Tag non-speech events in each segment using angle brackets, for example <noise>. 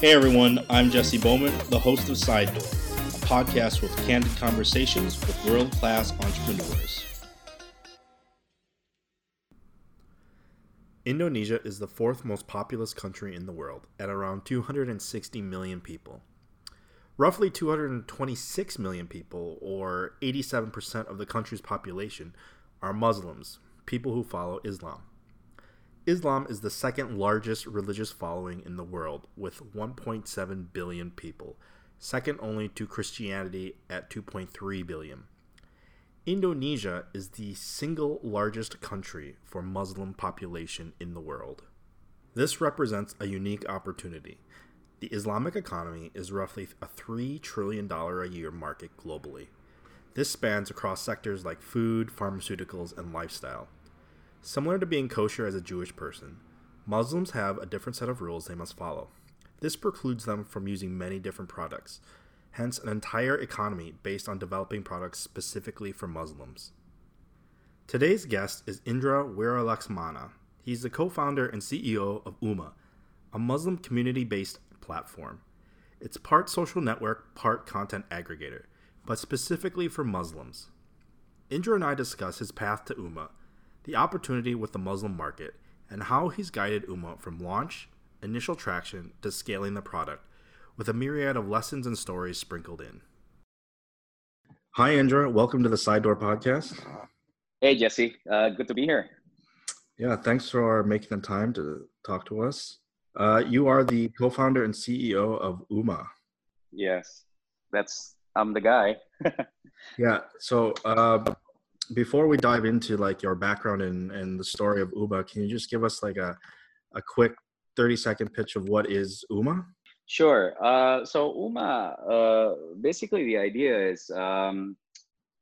Hey everyone, I'm Jesse Bowman, the host of Side Door, a podcast with candid conversations with world class entrepreneurs. Indonesia is the fourth most populous country in the world, at around 260 million people. Roughly 226 million people, or 87% of the country's population, are Muslims, people who follow Islam. Islam is the second largest religious following in the world, with 1.7 billion people, second only to Christianity at 2.3 billion. Indonesia is the single largest country for Muslim population in the world. This represents a unique opportunity. The Islamic economy is roughly a $3 trillion a year market globally. This spans across sectors like food, pharmaceuticals, and lifestyle. Similar to being kosher as a Jewish person, Muslims have a different set of rules they must follow. This precludes them from using many different products, hence, an entire economy based on developing products specifically for Muslims. Today's guest is Indra Wiralaksmana. He's the co founder and CEO of Ummah, a Muslim community based platform. It's part social network, part content aggregator, but specifically for Muslims. Indra and I discuss his path to Ummah the opportunity with the Muslim market, and how he's guided Ummah from launch, initial traction, to scaling the product, with a myriad of lessons and stories sprinkled in. Hi, Indra. Welcome to the Side Door Podcast. Hey, Jesse. Uh, good to be here. Yeah, thanks for making the time to talk to us. Uh, you are the co-founder and CEO of Ummah. Yes, that's I'm the guy. <laughs> yeah. So uh, before we dive into like your background and, and the story of Ummah, can you just give us like a, a quick 30 second pitch of what is Ummah? Sure. Uh, so Ummah, uh, basically the idea is, um,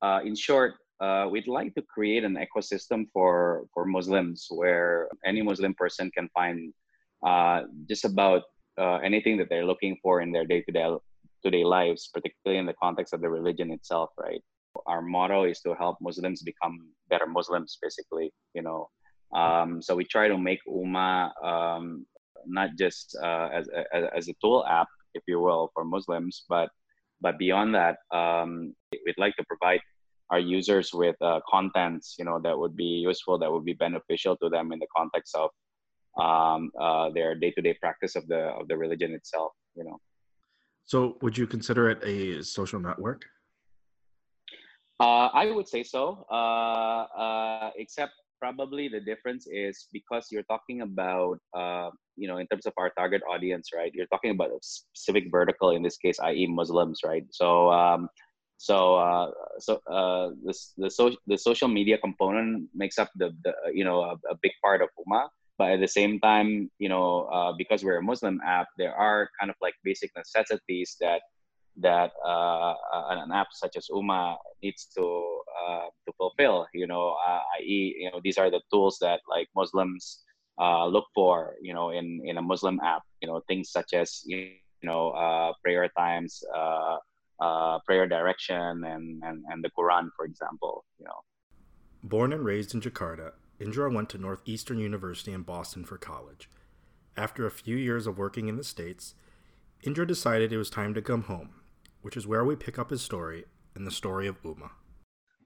uh, in short, uh, we'd like to create an ecosystem for, for Muslims where any Muslim person can find uh, just about uh, anything that they're looking for in their day-to-day day lives, particularly in the context of the religion itself, right? Our motto is to help Muslims become better Muslims, basically. You know, um, so we try to make Ummah um, not just uh, as, as, as a tool app, if you will, for Muslims, but but beyond that, um, we'd like to provide our users with uh, contents, you know, that would be useful, that would be beneficial to them in the context of um, uh, their day-to-day practice of the of the religion itself. You know. So, would you consider it a social network? Uh, I would say so, uh, uh, except probably the difference is because you're talking about, uh, you know, in terms of our target audience, right? You're talking about a specific vertical, in this case, i.e., Muslims, right? So, um, so, uh, so uh, the the, so- the social media component makes up the, the you know, a, a big part of Ummah. But at the same time, you know, because we're a Muslim app, there are kind of like basic necessities that that uh, an app such as Ummah needs to uh, to fulfill. You know, uh, i.e., you know, these are the tools that like Muslims uh, look for. You know, in in a Muslim app. You know, things such as you know uh, prayer times, uh, prayer direction, and, and and the Quran, for example. You know. Born and raised in Jakarta, Indra went to Northeastern University in Boston for college. After a few years of working in the States, Indra decided it was time to come home which is where we pick up his story and the story of Ummah.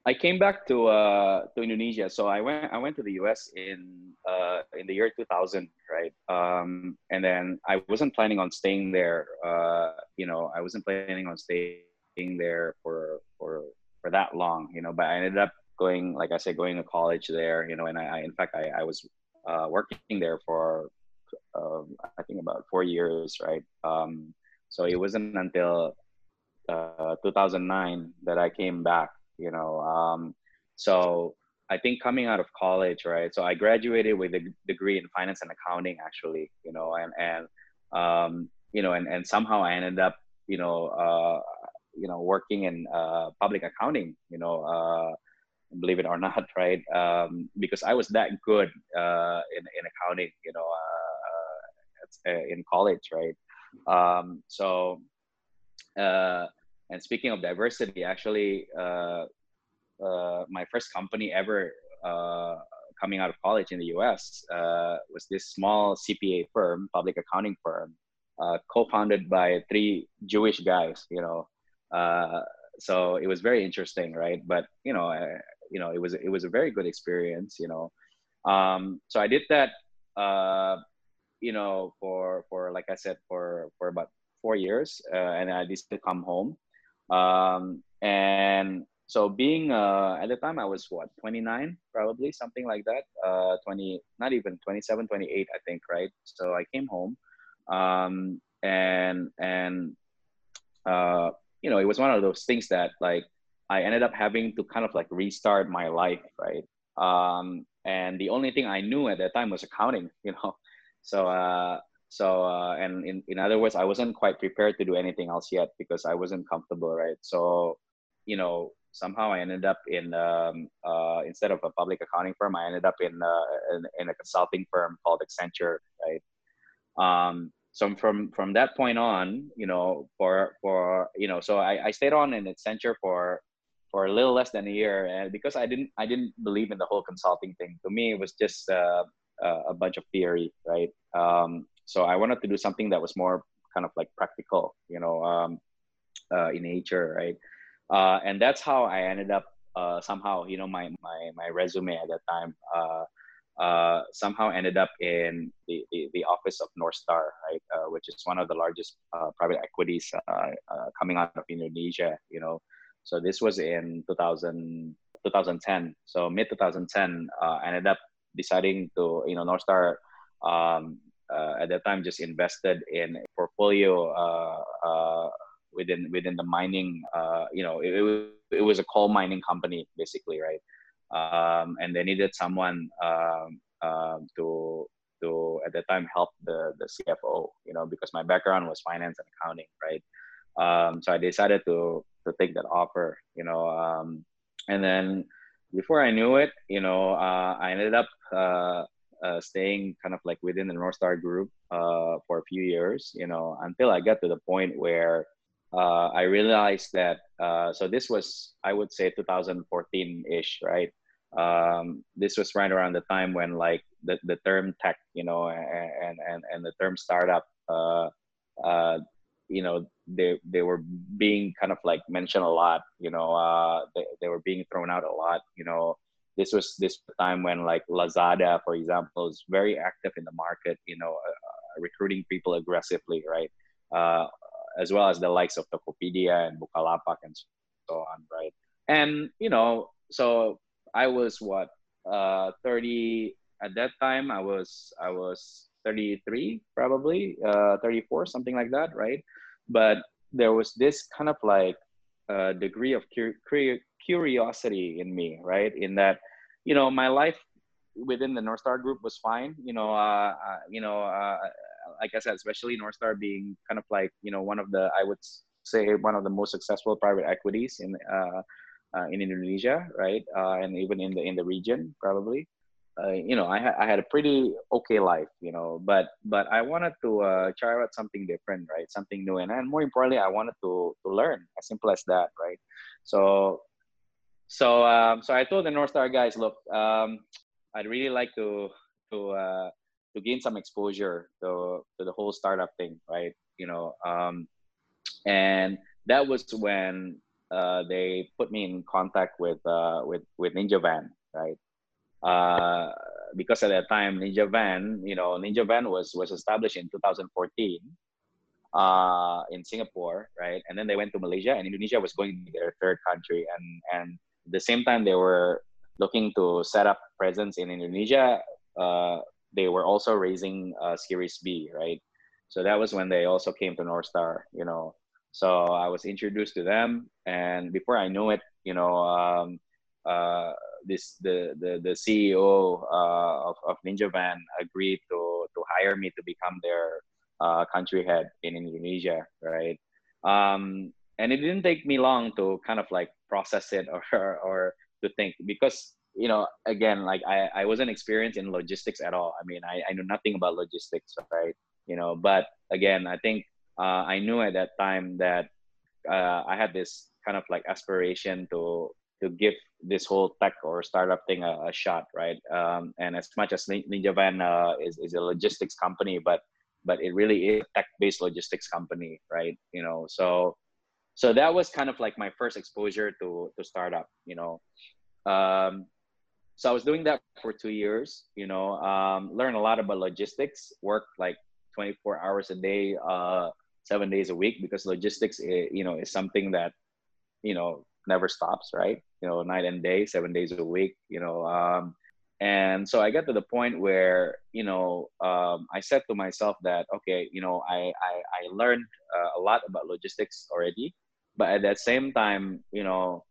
I came back to uh, to Indonesia, so I went I went to the U.S. in uh, in the year 2000, right? Um, and then I wasn't planning on staying there. Uh, you know, I wasn't planning on staying there for for for that long. You know, but I ended up going, like I said, going to college there. You know, and I, I in fact I, I was uh, working there for uh, I think about four years, right? Um, so it wasn't until uh, 2009 that I came back. You know, um, so I think coming out of college, right? So I graduated with a degree in finance and accounting, actually. You know, and and um, you know, and and somehow I ended up, you know, uh, you know, working in uh, public accounting. You know. Uh, believe it or not, <laughs> right? Um, because I was that good uh, in in accounting, you know, uh, uh in college, right? Um, so uh, and speaking of diversity, actually, uh, uh, my first company ever uh, coming out of college in the U.S. Uh, was this small CPA firm, public accounting firm, uh, co-founded by three Jewish guys. You know, uh, so it was very interesting, right? But you know, uh, you know, it was it was a very good experience. You know, um, so I did that. You know, for for like I said, for for about four years, and I decided to come home. Um, and so being uh, at the time I was what 29 probably something like that uh, 20 not even 27 28 I think right? So I came home um, and and uh, you know it was one of those things that like I ended up having to kind of like restart my life right? Um, and the only thing I knew at that time was accounting <laughs> you know? So uh, so uh, and in, in other words I wasn't quite prepared to do anything else yet because I wasn't comfortable right so you know somehow I ended up in um, uh, instead of a public accounting firm, I ended up in, uh, in, in a consulting firm called Accenture, right? Um, so from from that point on, you know, for for you know, so I, I stayed on in Accenture for for a little less than a year, and because I didn't I didn't believe in the whole consulting thing. To me, it was just uh, a bunch of theory, right? Um, so I wanted to do something that was more kind of like practical, you know, um, uh, in nature, right? uh, and that's how I ended up uh, somehow, you know, my my my resume at that time uh, uh somehow ended up in the, the, the office of North Star, right, uh, which is one of the largest private equities coming out of Indonesia. You know, so this was in 2000, 2010. So mid 2010, I ended up deciding to, you know, North Star. Um, at that time, just invested in portfolio within within the mining uh, you know it, it, was a coal mining company basically right? Um, and they needed someone um, um, to to at the time help the the CFO you know because my background was finance and accounting right? Um, so I decided to to take that offer you know um, and then before I knew it you know uh, I ended up uh, uh, staying kind of like within the North Star group uh, for a few years, you know, until I got to the point where uh, I realized that uh, so this was I would say 2014 ish, right? Um, this was right around the time when like the, the term tech, you know, and and and the term startup, uh, uh, you know, they they were being kind of like mentioned a lot, you know, they they were being thrown out a lot, you know. This was this time when like Lazada, for example, is very active in the market, you know, uh, recruiting people aggressively, right? Uh, as well as the likes of Tokopedia and Bukalapak and so on, right? And you know, so I was what uh, 30 at that time. I was I was 33 probably uh, 34 something like that, right? But there was this kind of like uh, degree of cur- curiosity in me, right? In that, you know, my life within the North Star Group was fine. You know, uh, uh you know, uh, like I said, especially North Star being kind of like you know one of the I would say one of the most successful private equities in uh, uh, in Indonesia, right, uh, and even in the in the region probably. Uh, you know, I, ha- I had a pretty okay life, you know, but but I wanted to uh, try out something different, right, something new, and, and more importantly, I wanted to to learn. As simple as that, right? So so um, so I told the North Star guys, look, um, I'd really like to to uh, to gain some exposure to, to the whole startup thing, right? You know, um, and that was when uh, they put me in contact with uh, with with Ninja Van, right? Uh, because at that time, Ninja Van, you know, Ninja Van was was established in 2014 uh, in Singapore, right? And then they went to Malaysia, and Indonesia was going to their third country, and and the same time they were looking to set up presence in Indonesia. Uh, they were also raising uh, Series B, right? So that was when they also came to North Star, you know. So I was introduced to them, and before I knew it, you know, um, uh, this the the the CEO uh, of of Ninja Van agreed to to hire me to become their uh, country head in Indonesia, right? Um, and it didn't take me long to kind of like process it or <laughs> or to think because you know, again, like I, I wasn't experienced in logistics at all. I mean, I, I knew nothing about logistics, right? You know, but again, I think uh, I knew at that time that uh, I had this kind of like aspiration to to give this whole tech or startup thing a, a shot, right? Um, and as much as Ninja Van uh, is, is a logistics company, but but it really is a tech-based logistics company, right? You know, so so that was kind of like my first exposure to to startup. You know, um, so I was doing that for two years. You know, um, learn a lot about logistics. Work like 24 hours a day, uh, seven days a week because logistics, is, you know, is something that you know never stops, right? You know, night and day, seven days a week. You know, um, and so I got to the point where you know um, I said to myself that okay, you know, I I, I learned uh, a lot about logistics already, but at that same time, you know,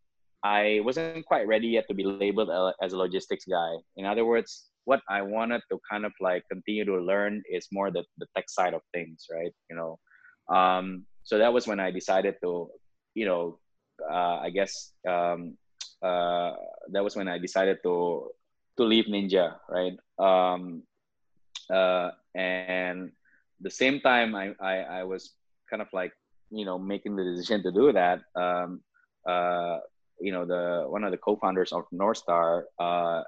I wasn't quite ready yet to be labeled as a logistics guy. In other words, what I wanted to kind of like continue to learn is more the, the tech side of things, right? You know, um, so that was when I decided to, you know, uh, I guess um, uh, that was when I decided to to leave Ninja, right? Um, uh, and the same time, I, I, I was kind of like you know making the decision to do that. Um, uh, you know, the one of the co-founders of Northstar uh,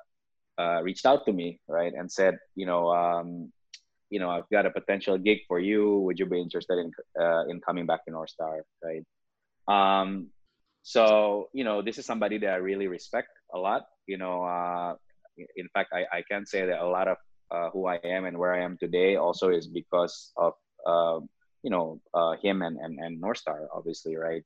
uh, reached out to me, right, and said, you know, um, you know, I've got a potential gig for you. Would you be interested in uh, in coming back to Northstar, right? Um, so you know, this is somebody that I really respect a lot. You know, uh, in fact, I, I can say that a lot of uh, who I am and where I am today also is because of uh, you know uh, him and, and and Northstar, obviously, right?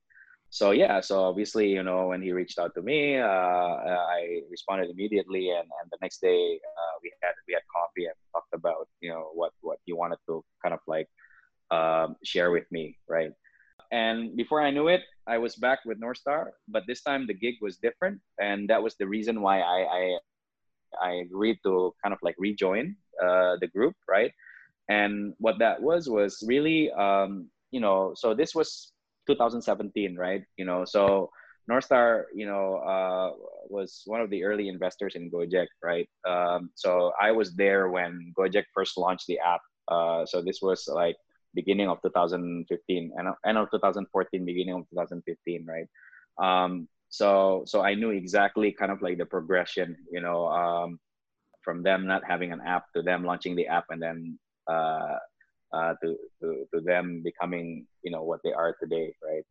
So yeah, so obviously, you know, when he reached out to me, uh, I responded immediately, and, and the next day uh, we had we had coffee and talked about you know what what he wanted to kind of like um, share with me, right? And before I knew it, I was back with Northstar, but this time the gig was different, and that was the reason why I, I I agreed to kind of like rejoin uh, the group, right? And what that was was really, um, you know, so this was 2017, right? You know, so Northstar, you know, uh, was one of the early investors in Gojek, right? Um, so I was there when Gojek first launched the app. Uh, so this was like beginning of 2015, and end of 2014, beginning of 2015, right? Um, so so i knew exactly kind of like the progression you know um, from them not having an app to them launching the app and then uh, uh, to, to to them becoming you know what they are today right?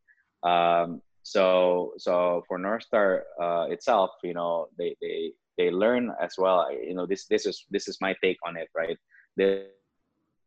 Um, so so for northstar uh, itself you know they they they learn as well. You know this this is this is my take on it right? They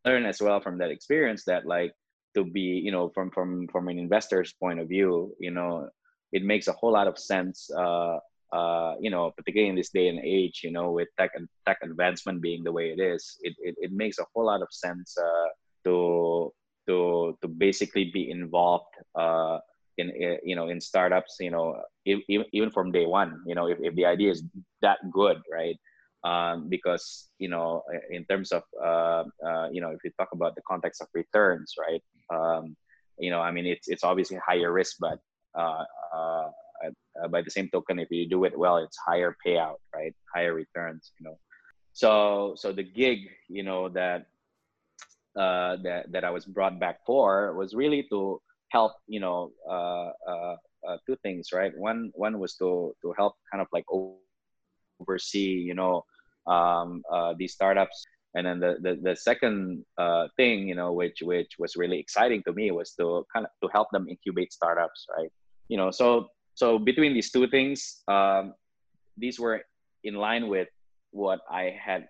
learn as well from that experience that like to be you know from from from an investor's point of view you know it makes a whole lot of sense uh, uh, you know particularly in this day and age you know with tech and tech advancement being the way it is it, it, it makes a whole lot of sense uh, to to to basically be involved uh, in you know in startups you know even, even from day one you know if, if the idea is that good right? Um, because you know in terms of uh, uh, you know if you talk about the context of returns right? Um, you know i mean it's it's obviously higher risk but uh, uh, uh, by the same token, if you do it well, it's higher payout, right? Higher returns, you know. So so the gig, you know, that uh, that that I was brought back for was really to help, you know, uh, uh, uh, two things, right? One one was to to help kind of like oversee, you know, um, uh, these startups and then the the, the second uh, thing you know which which was really exciting to me was to kind of to help them incubate startups right you know so so between these two things um, these were in line with what i had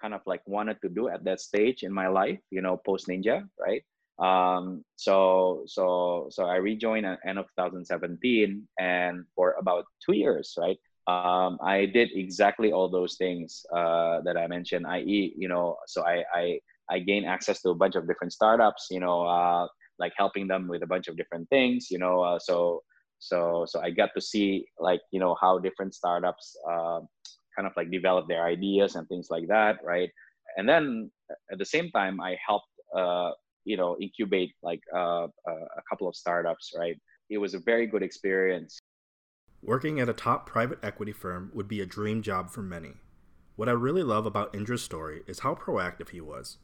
kind of like wanted to do at that stage in my life you know post ninja right? Um, so so so i rejoined at end of 2017 and for about two years right? Um, i did exactly all those things uh, that i mentioned i.e you know so i i i gained access to a bunch of different startups you know uh, like helping them with a bunch of different things you know uh, so so so i got to see like you know how different startups uh, kind of like develop their ideas and things like that right? And then at the same time i helped uh, you know incubate like uh, uh a couple of startups right? It was a very good experience. Working at a top private equity firm would be a dream job for many. What i really love about indra's story is how proactive he was.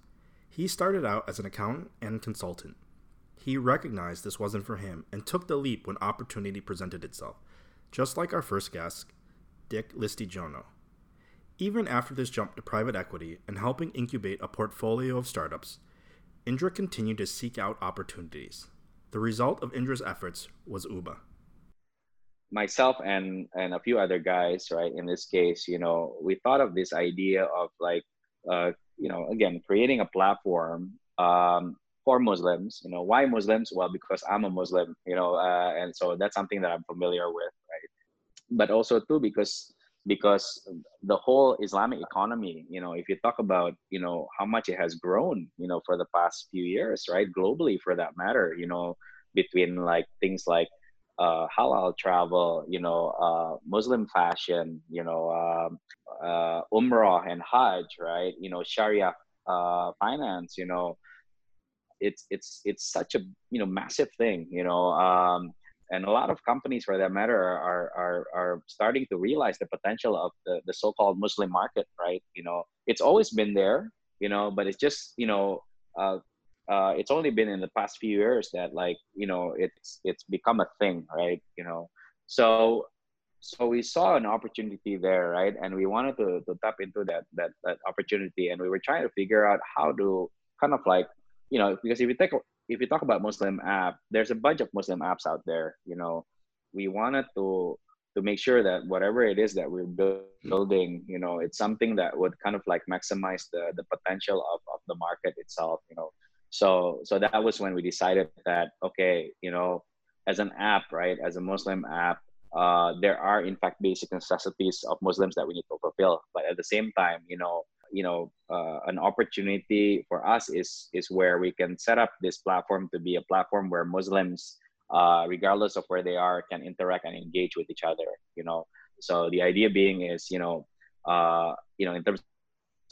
He started out as an accountant and consultant he recognized this wasn't for him and took the leap when opportunity presented itself, just like our first guest, Dick Listijono. Even after this jump to private equity and helping incubate a portfolio of startups, Indra continued to seek out opportunities. The result of Indra's efforts was Ummah. Myself and and a few other guys, right? In this case, you know, we thought of this idea of like, uh, you know, again, creating a platform um, for Muslims. You know, why Muslims? Well, because I'm a Muslim, you know, uh, and so that's something that I'm familiar with, right? But also too because because the whole Islamic economy, you know, if you talk about, you know, how much it has grown, you know, for the past few years, right, globally for that matter, you know, between like things like uh, halal travel, you know, uh, Muslim fashion, you know, um, uh, Umrah and Hajj, right, you know, Sharia uh, finance, you know, it's it's it's such a you know massive thing, you know. Um, and a lot of companies for that matter are, are, are starting to realize the potential of the, the so-called muslim market right you know it's always been there you know but it's just you know uh, uh, it's only been in the past few years that like you know it's it's become a thing right you know so so we saw an opportunity there right and we wanted to, to tap into that, that that opportunity and we were trying to figure out how to kind of like you know because if you take if you talk about Muslim app, there's a bunch of Muslim apps out there. You know, we wanted to to make sure that whatever it is that we're building, you know, it's something that would kind of like maximize the the potential of, of the market itself. You know, so so that was when we decided that okay, you know, as an app, right, as a Muslim app, uh, there are in fact basic necessities of Muslims that we need to fulfill. But at the same time, you know, you know uh, an opportunity for us is is where we can set up this platform to be a platform where muslims uh, regardless of where they are can interact and engage with each other you know. So the idea being is you know uh, you know in terms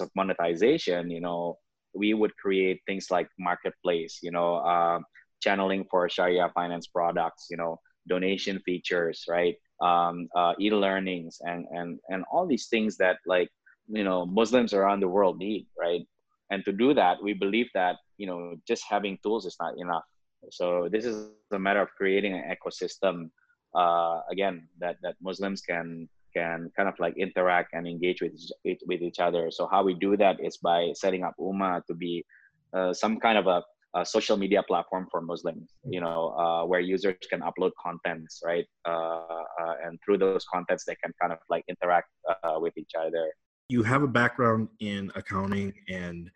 of monetization you know we would create things like marketplace you know uh, channeling for sharia finance products you know donation features right? Um, uh, e-learnings and and and all these things that like you know muslims around the world need right? And to do that we believe that you know just having tools is not enough. So this is a matter of creating an ecosystem uh, again that that muslims can can kind of like interact and engage with with each other. So how we do that is by setting up Ummah to be uh, some kind of a, a, social media platform for muslims you know uh, where users can upload contents right? Uh, uh, and through those contents they can kind of like interact uh, with each other you have a background in accounting and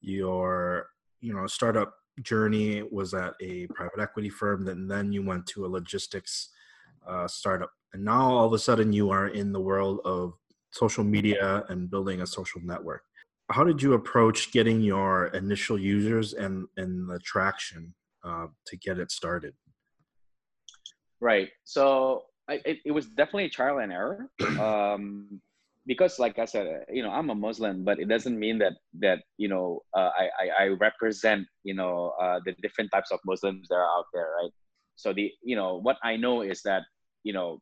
your you know startup journey was at a private equity firm and then you went to a logistics uh, startup. And now all of a sudden you are in the world of social media and building a social network. How did you approach getting your initial users and and the traction uh, to get it started? Right. So I, it, it was definitely trial and error. <clears throat> Um, because like i said you know i'm a muslim but it doesn't mean that that you know uh, I, I, I represent you know uh, the different types of muslims that are out there right? So the you know what i know is that you know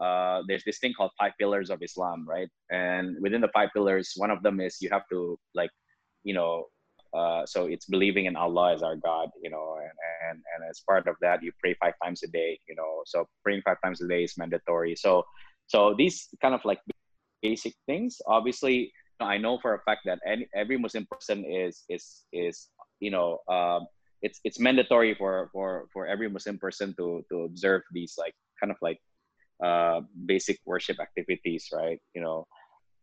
uh, there's this thing called five pillars of islam right? And within the five pillars one of them is you have to like you know uh, so it's believing in allah as our god you know and, and and as part of that you pray five times a day you know so praying five times a day is mandatory. So so these kind of like basic things. Obviously, I know for a fact that any, every Muslim person is is is you know um, it's it's mandatory for for for every Muslim person to to observe these like kind of like uh, basic worship activities, right? You know,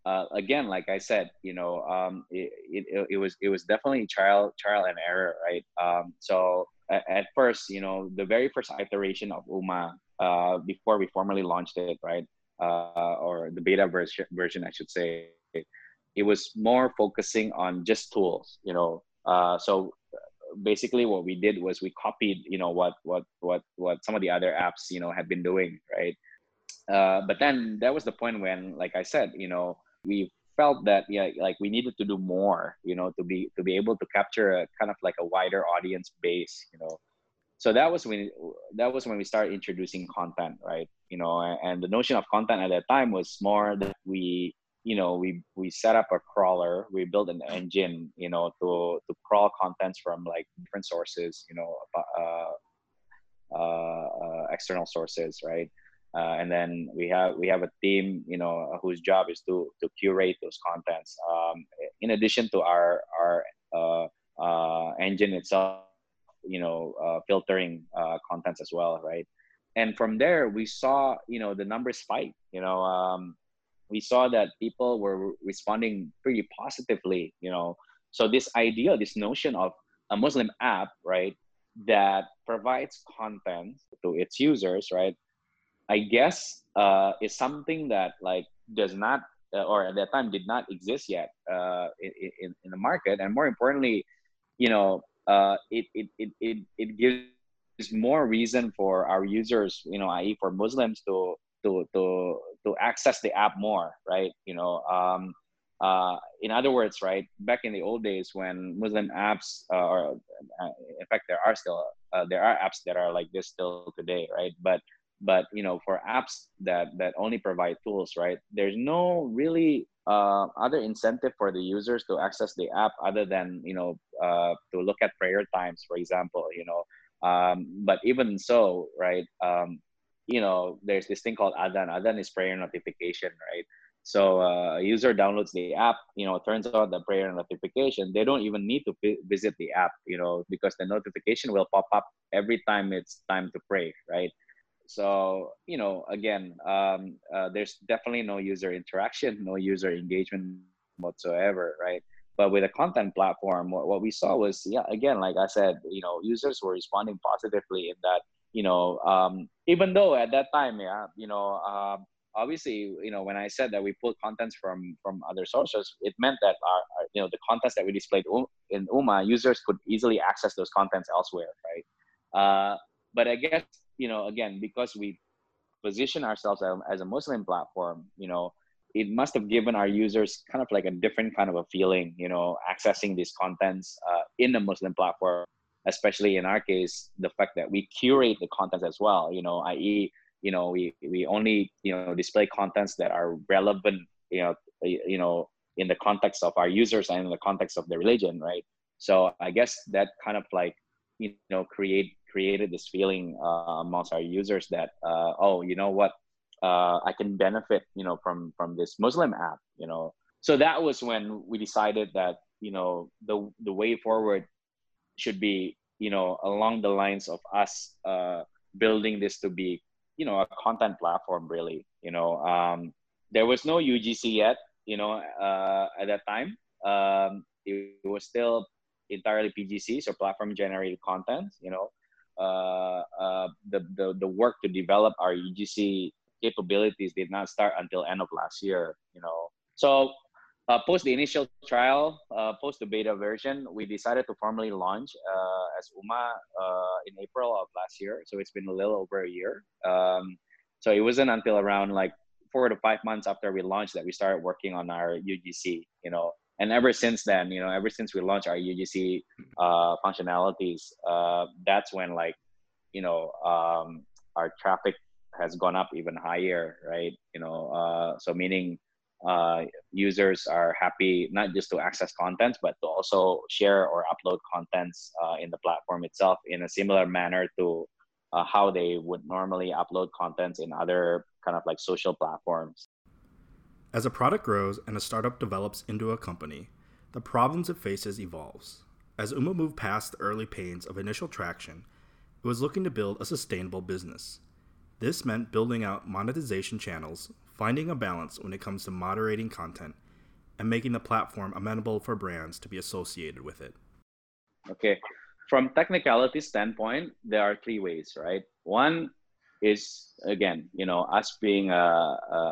uh, again, like I said, you know, um, it, it, it was it was definitely trial trial and error, right? Um, so at, at, first, you know, the very first iteration of Ummah, uh, before we formally launched it, right? Uh, or the beta version, version, I should say, it was more focusing on just tools, you know. Uh, so basically, what we did was we copied, you know, what what what what some of the other apps, you know, had been doing, right? Uh, but then that was the point when, like I said, you know, we felt that yeah, like we needed to do more, you know, to be to be able to capture a kind of like a wider audience base, you know so that was when that was when we started introducing content right? You know and the notion of content at that time was more that we you know we we set up a crawler we built an engine you know to to crawl contents from like different sources you know uh, uh, uh, external sources right? Uh, and then we have we have a team you know whose job is to to curate those contents. Um, in addition to our our uh, engine itself you know uh, filtering uh, contents as well right? And from there we saw you know the numbers spike you know um, we saw that people were responding pretty positively you know? So this idea this notion of a muslim app right that provides content to its users right I guess uh, is something that like does not uh, or at that time did not exist yet uh, in, in the market, and more importantly, you know, uh, it, it, it, it, it gives more reason for our users, you know, i.e., for Muslims to to to to access the app more, right? You know, um, uh, in other words, right, back in the old days when Muslim apps, uh, or uh, in fact, there are still uh, there are apps that are like this still today, right? But but you know for apps that that only provide tools right there's no really uh, other incentive for the users to access the app other than you know uh, to look at prayer times for example you know um, but even so right um, you know there's this thing called adhan. Adhan is prayer notification right? So uh, a user downloads the app you know turns on the prayer notification they don't even need to visit the app you know because the notification will pop up every time it's time to pray right so you know, again, um, uh, there's definitely no user interaction, no user engagement whatsoever, right? But with a content platform, what, what we saw was, yeah, again, like I said, you know, users were responding positively in that, you know, um, even though at that time, yeah, you know, um, obviously, you know, when I said that we pulled contents from from other sources, it meant that our, our you know, the contents that we displayed in Ummah, users could easily access those contents elsewhere, right? Uh, but I guess you know again because we position ourselves as a muslim platform you know it must have given our users kind of like a different kind of a feeling you know accessing these contents uh, in a muslim platform especially in our case the fact that we curate the content as well you know i.e you know we we only you know display contents that are relevant you know you know in the context of our users and in the context of the religion right? So i guess that kind of like you know create created this feeling uh, amongst our users that uh, oh you know what? Uh, I can benefit you know from from this Muslim app you know? So that was when we decided that you know the the way forward should be you know along the lines of us uh, building this to be you know a content platform really you know? Um, there was no UGC yet you know uh, at that time. Um, it, it was still entirely PGC so platform generated content you know the, the, the work to develop our UGC capabilities did not start until end of last year, you know. So uh, post the initial trial, uh, post the beta version, we decided to formally launch uh, as Ummah uh, in April of last year. So it's been a little over a year. Um, so it wasn't until around like four to five months after we launched that we started working on our UGC, you know and ever since then you know ever since we launched our ugc uh, functionalities uh, that's when like you know um, our traffic has gone up even higher right? You know uh, so meaning uh, users are happy not just to access contents but to also share or upload contents uh, in the platform itself in a similar manner to uh, how they would normally upload contents in other kind of like social platforms as a product grows and a startup develops into a company, the problems it faces evolves. As Ummah moved past the early pains of initial traction, it was looking to build a sustainable business. This meant building out monetization channels, finding a balance when it comes to moderating content, and making the platform amenable for brands to be associated with it. Okay. From technicality standpoint, there are three ways, right? One is again, you know, us being a,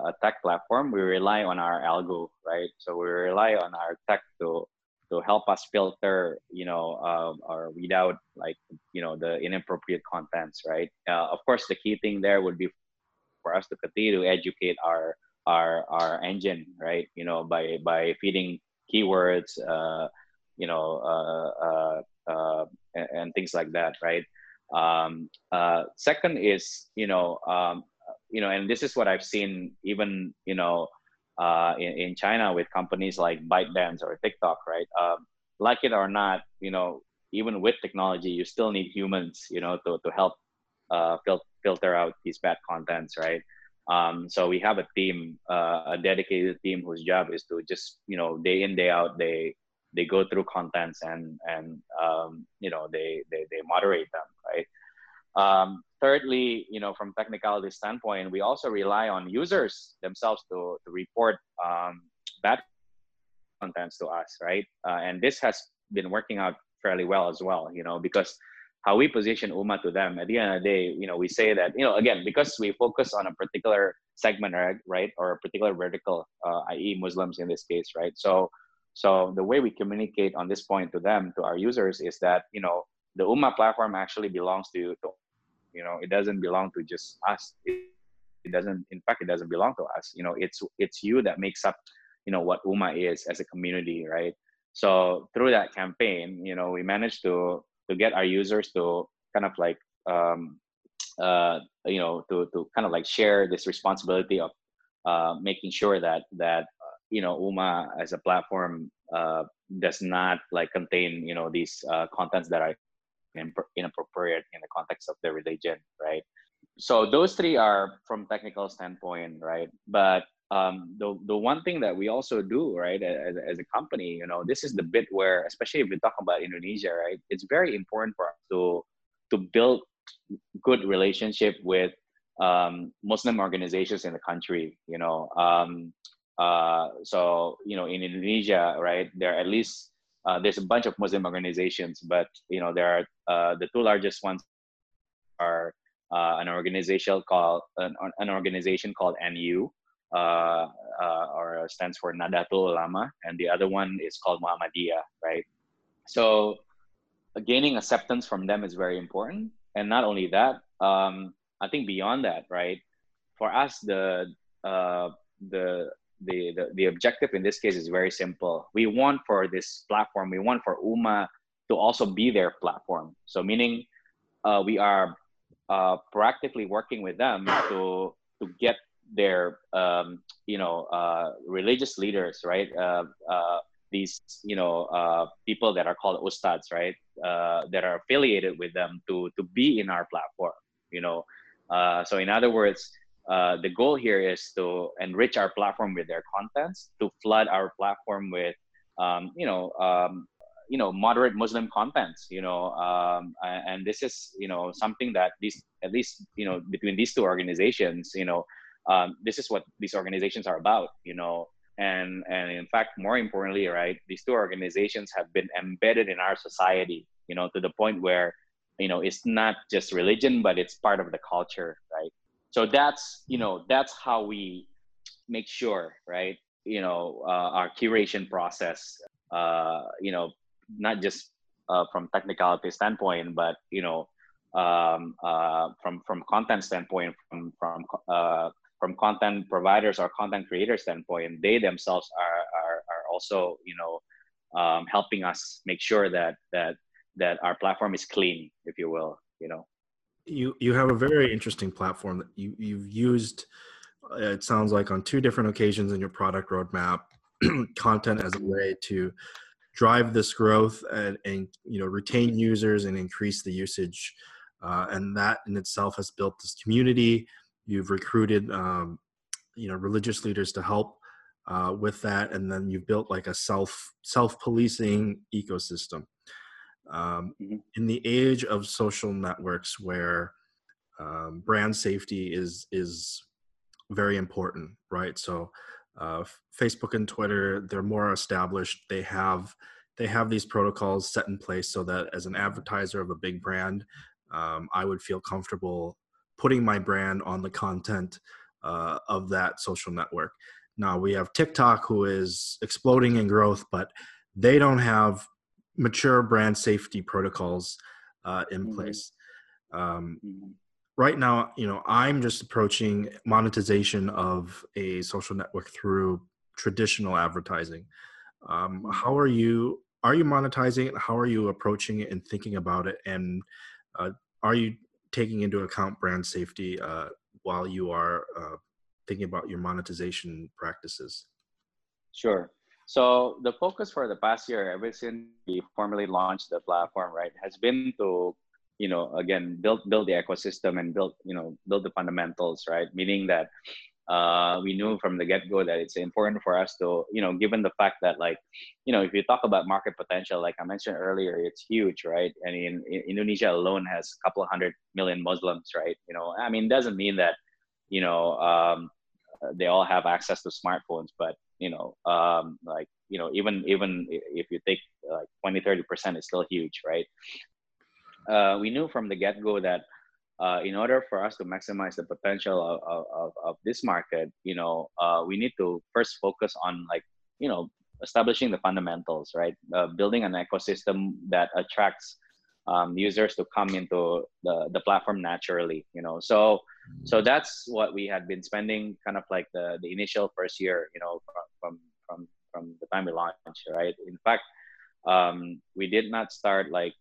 a tech platform, we rely on our algo, right? So we rely on our tech to to help us filter, you know, uh, or weed out like, you know, the inappropriate contents, right? Uh, of course, the key thing there would be for us to continue to educate our our our engine, right? You know, by by feeding keywords, uh, you know, uh, uh, uh, and, and things like that, right? Um, uh, second is, you know, um, you know, and this is what I've seen even, you know, uh, in, in China with companies like ByteDance or TikTok, right? Um, like it or not, you know, even with technology, you still need humans, you know, to, to help uh, fil- filter out these bad contents, right? Um, so we have a team, uh, a dedicated team whose job is to just you know day in day out they they go through contents and and um, you know they, they they moderate them, right? Um, thirdly, you know from technicality standpoint, we also rely on users themselves to to report um, bad contents to us, right? Uh, and this has been working out fairly well as well, you know, because how we position Ummah to them at the end of the day, you know, we say that, you know, again, because we focus on a particular segment, right, or a particular vertical, uh, i.e., Muslims in this case, right? So, so the way we communicate on this point to them, to our users, is that you know the Ummah platform actually belongs to, to you know, it doesn't belong to just us. It, it doesn't, in fact, it doesn't belong to us. You know, it's it's you that makes up, you know, what Ummah is as a community, right? So through that campaign, you know, we managed to to get our users to kind of like um, uh, you know to to kind of like share this responsibility of uh, making sure that that uh, you know Ummah as a platform uh, does not like contain you know these uh, contents that are inappropriate in the context of the religion, right? So those three are from technical standpoint, right? But um, the the one thing that we also do right as, as a company you know this is the bit where especially if we talk about indonesia right it's very important for us to to build good relationship with um, muslim organizations in the country you know um, uh, so you know in indonesia right there are at least uh, there's a bunch of muslim organizations but you know there are uh, the two largest ones are uh, an organization called an, an organization called NU, uh, uh, or stands for Nahdlatul Ulama, and the other one is called Muhammadiyah, right? So gaining acceptance from them is very important. And not only that, um, I think beyond that, right? For us, the uh, the the, the, objective in this case is very simple. We want for this platform, we want for Ummah to also be their platform. So meaning uh, we are uh, proactively working with them to to get their um, you know uh, religious leaders, right? Uh, uh, these you know uh, people that are called ustads, right? That are affiliated with them to to be in our platform. You know, so in other words, the goal here is to enrich our platform with their contents, to flood our platform with um, you know. Um, you know moderate muslim contents you know um, and this is you know something that these at least you know between these two organizations you know um, this is what these organizations are about you know and and in fact more importantly right these two organizations have been embedded in our society you know to the point where you know it's not just religion but it's part of the culture right so that's you know that's how we make sure right you know uh, our curation process uh, you know not just uh, from technicality standpoint but you know um, uh, from from content standpoint from from uh, from content providers or content creators standpoint, they themselves are are, are also you know um, helping us make sure that that that our platform is clean, if you will. You know, you you have a very interesting platform that you you've used. Uh, it sounds like on two different occasions in your product roadmap, <clears throat> content as a way to drive this growth and, and you know retain users and increase the usage uh, and that in itself has built this community You've recruited, um, you know, religious leaders to help uh, with that, and then you've built like a self self policing ecosystem. Um, mm-hmm. In the age of social networks, where um, brand safety is is very important, right? So, uh, Facebook and Twitter, they're more established. They have they have these protocols set in place so that as an advertiser of a big brand, um, I would feel comfortable putting my brand on the content uh, of that social network. Now we have TikTok, who is exploding in growth, but they don't have mature brand safety protocols uh, in mm-hmm. place. Um, mm-hmm. Right now, you know, I'm just approaching monetization of a social network through traditional advertising. Um, mm-hmm. how are you? Are you monetizing it? How are you approaching it and thinking about it? And uh, are you taking into account brand safety uh, while you are uh, thinking about your monetization practices? Sure. So the focus for the past year, ever since we formally launched the platform, right, has been to you know again build build the ecosystem and build you know build the fundamentals right? Meaning that uh, we knew from the get-go that it's important for us to you know given the fact that like you know if you talk about market potential like i mentioned earlier it's huge right? And in, in indonesia alone has a couple hundred million muslims right? You know i mean doesn't mean that you know um, they all have access to smartphones but you know um, like you know even even if you take like 20 30 percent is still huge right uh, we knew from the get-go that uh, in order for us to maximize the potential of, of, of this market, you know, uh, we need to first focus on like, you know, establishing the fundamentals, right? Uh, building an ecosystem that attracts um, users to come into the, the platform naturally, you know. So, so that's what we had been spending kind of like the, the initial first year, you know, from, from, from the time we launched, right? In fact, um, we did not start like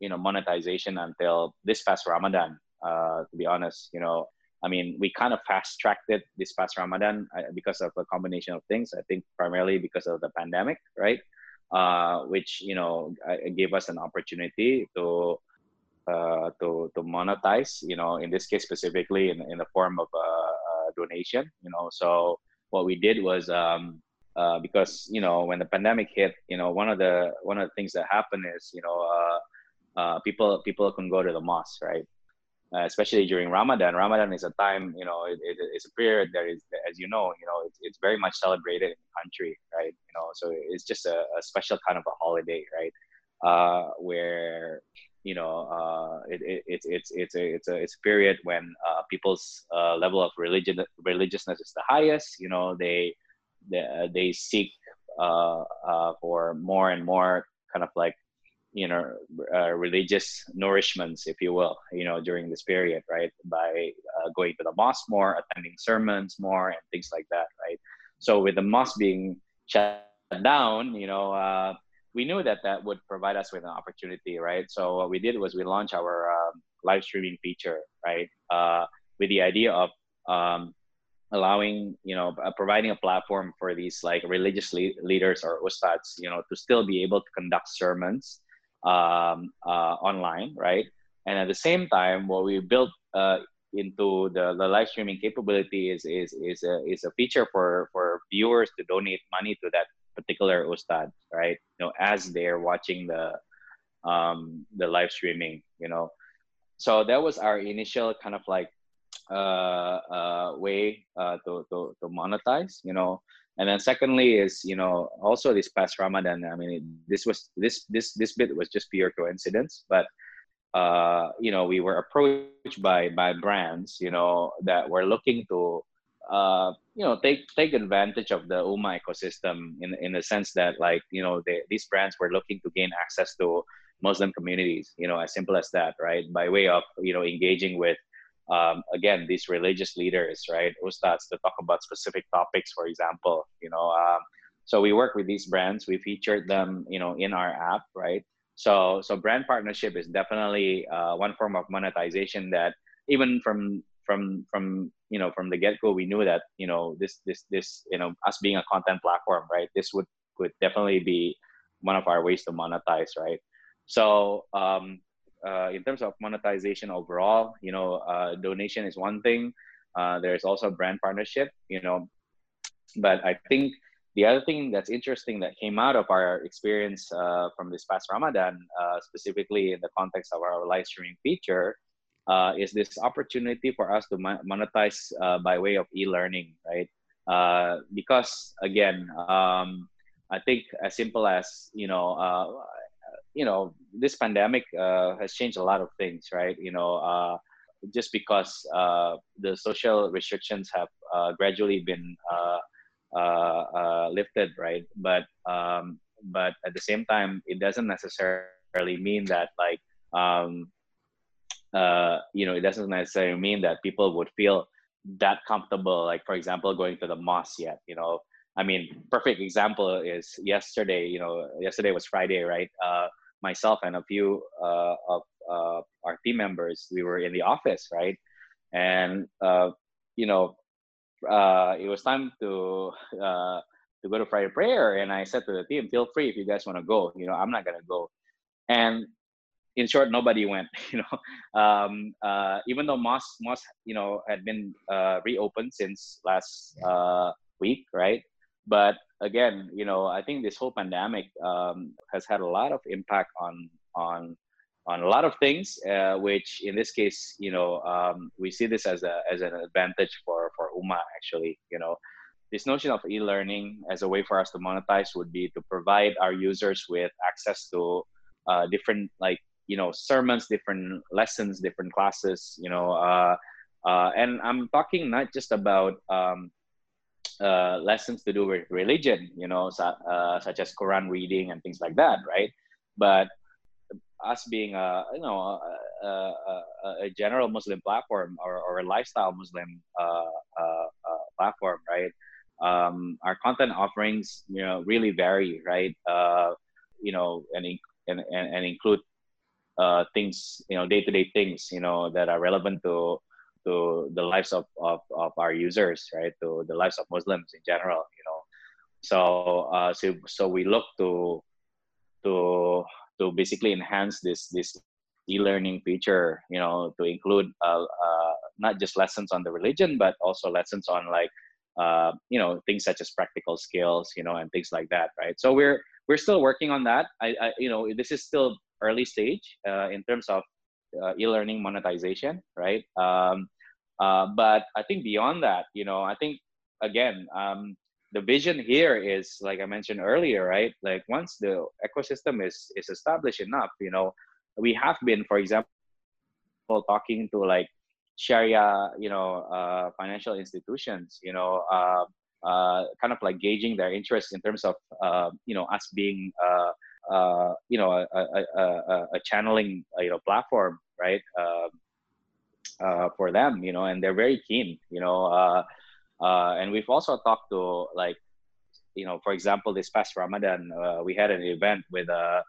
you know monetization until this past Ramadan uh, to be honest. You know, I mean, we kind of fast tracked it this past Ramadan uh, because of a combination of things. I think primarily because of the pandemic, right? Uh, which you know gave us an opportunity to uh, to to monetize. You know, in this case specifically in, in the form of a, a donation. You know, so what we did was um, uh, because you know when the pandemic hit, you know one of the one of the things that happened is you know uh, uh, people people can go to the mosque, right? uh, especially during Ramadan. Ramadan is a time, you know, it, it, it's a period that is, as you know, you know, it's, it's very much celebrated in the country, right? You know, so it's just a, a special kind of a holiday, right? Uh, where you know uh, it, it, it's it's it's a it's a it's a period when uh, people's uh, level of religion religiousness is the highest. You know, they they, uh, they seek uh, uh, for more and more kind of like you know uh, religious nourishments if you will you know during this period right by uh, going to the mosque more attending sermons more and things like that right so with the mosque being shut down you know uh, we knew that that would provide us with an opportunity right so what we did was we launched our um, live streaming feature right uh, with the idea of um, allowing you know uh, providing a platform for these like religious le- leaders or ustads you know to still be able to conduct sermons um, uh, online, right? And at the same time, what we built uh, into the, the live streaming capability is is is a, is a feature for for viewers to donate money to that particular ustad, right? You know, as they're watching the um, the live streaming, you know. So that was our initial kind of like uh, uh, way uh, to, to to monetize, you know and then secondly is you know also this past ramadan i mean this was this this this bit was just pure coincidence but uh you know we were approached by by brands you know that were looking to uh you know take take advantage of the Ummah ecosystem in in the sense that like you know they, these brands were looking to gain access to muslim communities you know as simple as that right? By way of you know engaging with um, again these religious leaders right? Ustads to talk about specific topics for example you know um, so we work with these brands. We featured them you know in our app right? So so brand partnership is definitely uh, one form of monetization that even from from from you know from the get-go we knew that you know this this this you know us being a content platform right this would would definitely be one of our ways to monetize right so um, uh, in terms of monetization overall, you know, uh, donation is one thing. Uh, there's also brand partnership, you know, but I think the other thing that's interesting that came out of our experience uh, from this past Ramadan, uh, specifically in the context of our live streaming feature, uh, is this opportunity for us to monetize by way of e-learning, right? because again, um, I think as simple as you know, you know this pandemic uh, has changed a lot of things right you know uh, just because uh, the social restrictions have uh, gradually been uh, uh, lifted right but um, but at the same time it doesn't necessarily mean that like um, you know it doesn't necessarily mean that people would feel that comfortable like for example going to the mosque yet you know I mean, perfect example is yesterday. You know, yesterday was Friday, right? Uh, myself and a few uh, of uh, our team members, we were in the office, right? And uh, you know, uh, it was time to uh, to go to Friday prayer, and I said to the team, "Feel free if you guys want to go. You know, I'm not gonna go." And in short, nobody went. <laughs> You know, um, uh, even though mosque you know had been uh, reopened since last uh, week, right? But again, you know, I think this whole pandemic um, has had a lot of impact on on on a lot of things, uh, which in this case, you know, um, we see this as a as an advantage for for Ummah actually. You know, this notion of e-learning as a way for us to monetize would be to provide our users with access to uh, different like you know sermons different lessons different classes you know uh, uh, and i'm talking not just about um, uh, lessons to do with religion you know uh, such as quran reading and things like that right? But us being a you know a, a, a general muslim platform or, or a lifestyle muslim uh, uh, platform right? Um, our content offerings you know really vary right? You know and, and, and include uh, things, you know, day-to-day things, you know, that are relevant to to the lives of, of, of our users, right? To the lives of Muslims in general, you know. So uh, so so we look to to to basically enhance this this e-learning feature, you know, to include uh, uh, not just lessons on the religion, but also lessons on like uh, you know things such as practical skills, you know, and things like that, right? So we're we're still working on that. I, I you know this is still early stage uh, in terms of uh, e-learning monetization, right? Um, uh, but I think beyond that, you know, I think again, um, the vision here is like I mentioned earlier, right? Like once the ecosystem is is established enough, you know, we have been, for example, talking to like Sharia, you know, uh, financial institutions, you know, uh, uh, kind of like gauging their interest in terms of, uh, you know, us being uh, you know a, a, a, a channeling uh, you know platform right uh, uh, for them you know and they're very keen you know uh, uh, and we've also talked to like you know for example this past ramadan we had an event with uh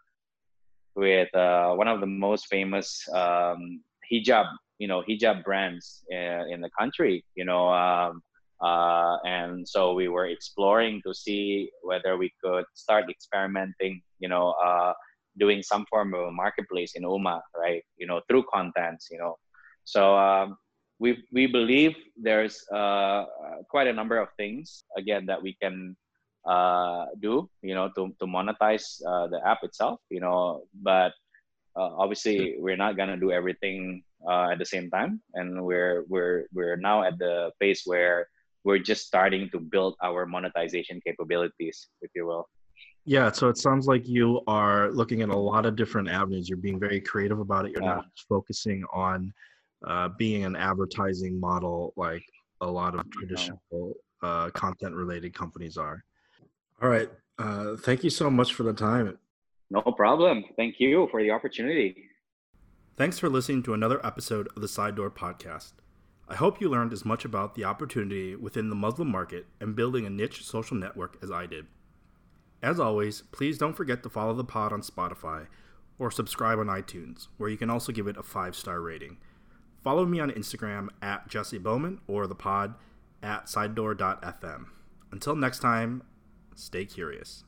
with one of the most famous um, hijab you know hijab brands in, in the country you know um, uh, and so we were exploring to see whether we could start experimenting, you know, uh, doing some form of a marketplace in Ummah, right? You know, through contents, you know. So um, we we believe there's uh, quite a number of things again that we can uh, do, you know, to to monetize uh, the app itself, you know. But uh, obviously, we're not gonna do everything at the same time, and we're we're we're now at the phase where we're just starting to build our monetization capabilities, if you will. Yeah, so it sounds like you are looking at a lot of different avenues. You're being very creative about it. You're yeah. not just focusing on uh, being an advertising model like a lot of traditional uh, content related companies are. All right. Uh, thank you so much for the time. No problem. Thank you for the opportunity. Thanks for listening to another episode of the Side Door Podcast. I hope you learned as much about the opportunity within the Muslim market and building a niche social network as I did. As always, please don't forget to follow the pod on Spotify or subscribe on iTunes, where you can also give it a five star rating. Follow me on Instagram at Jesse Bowman or the pod at sidedoor.fm. Until next time, stay curious.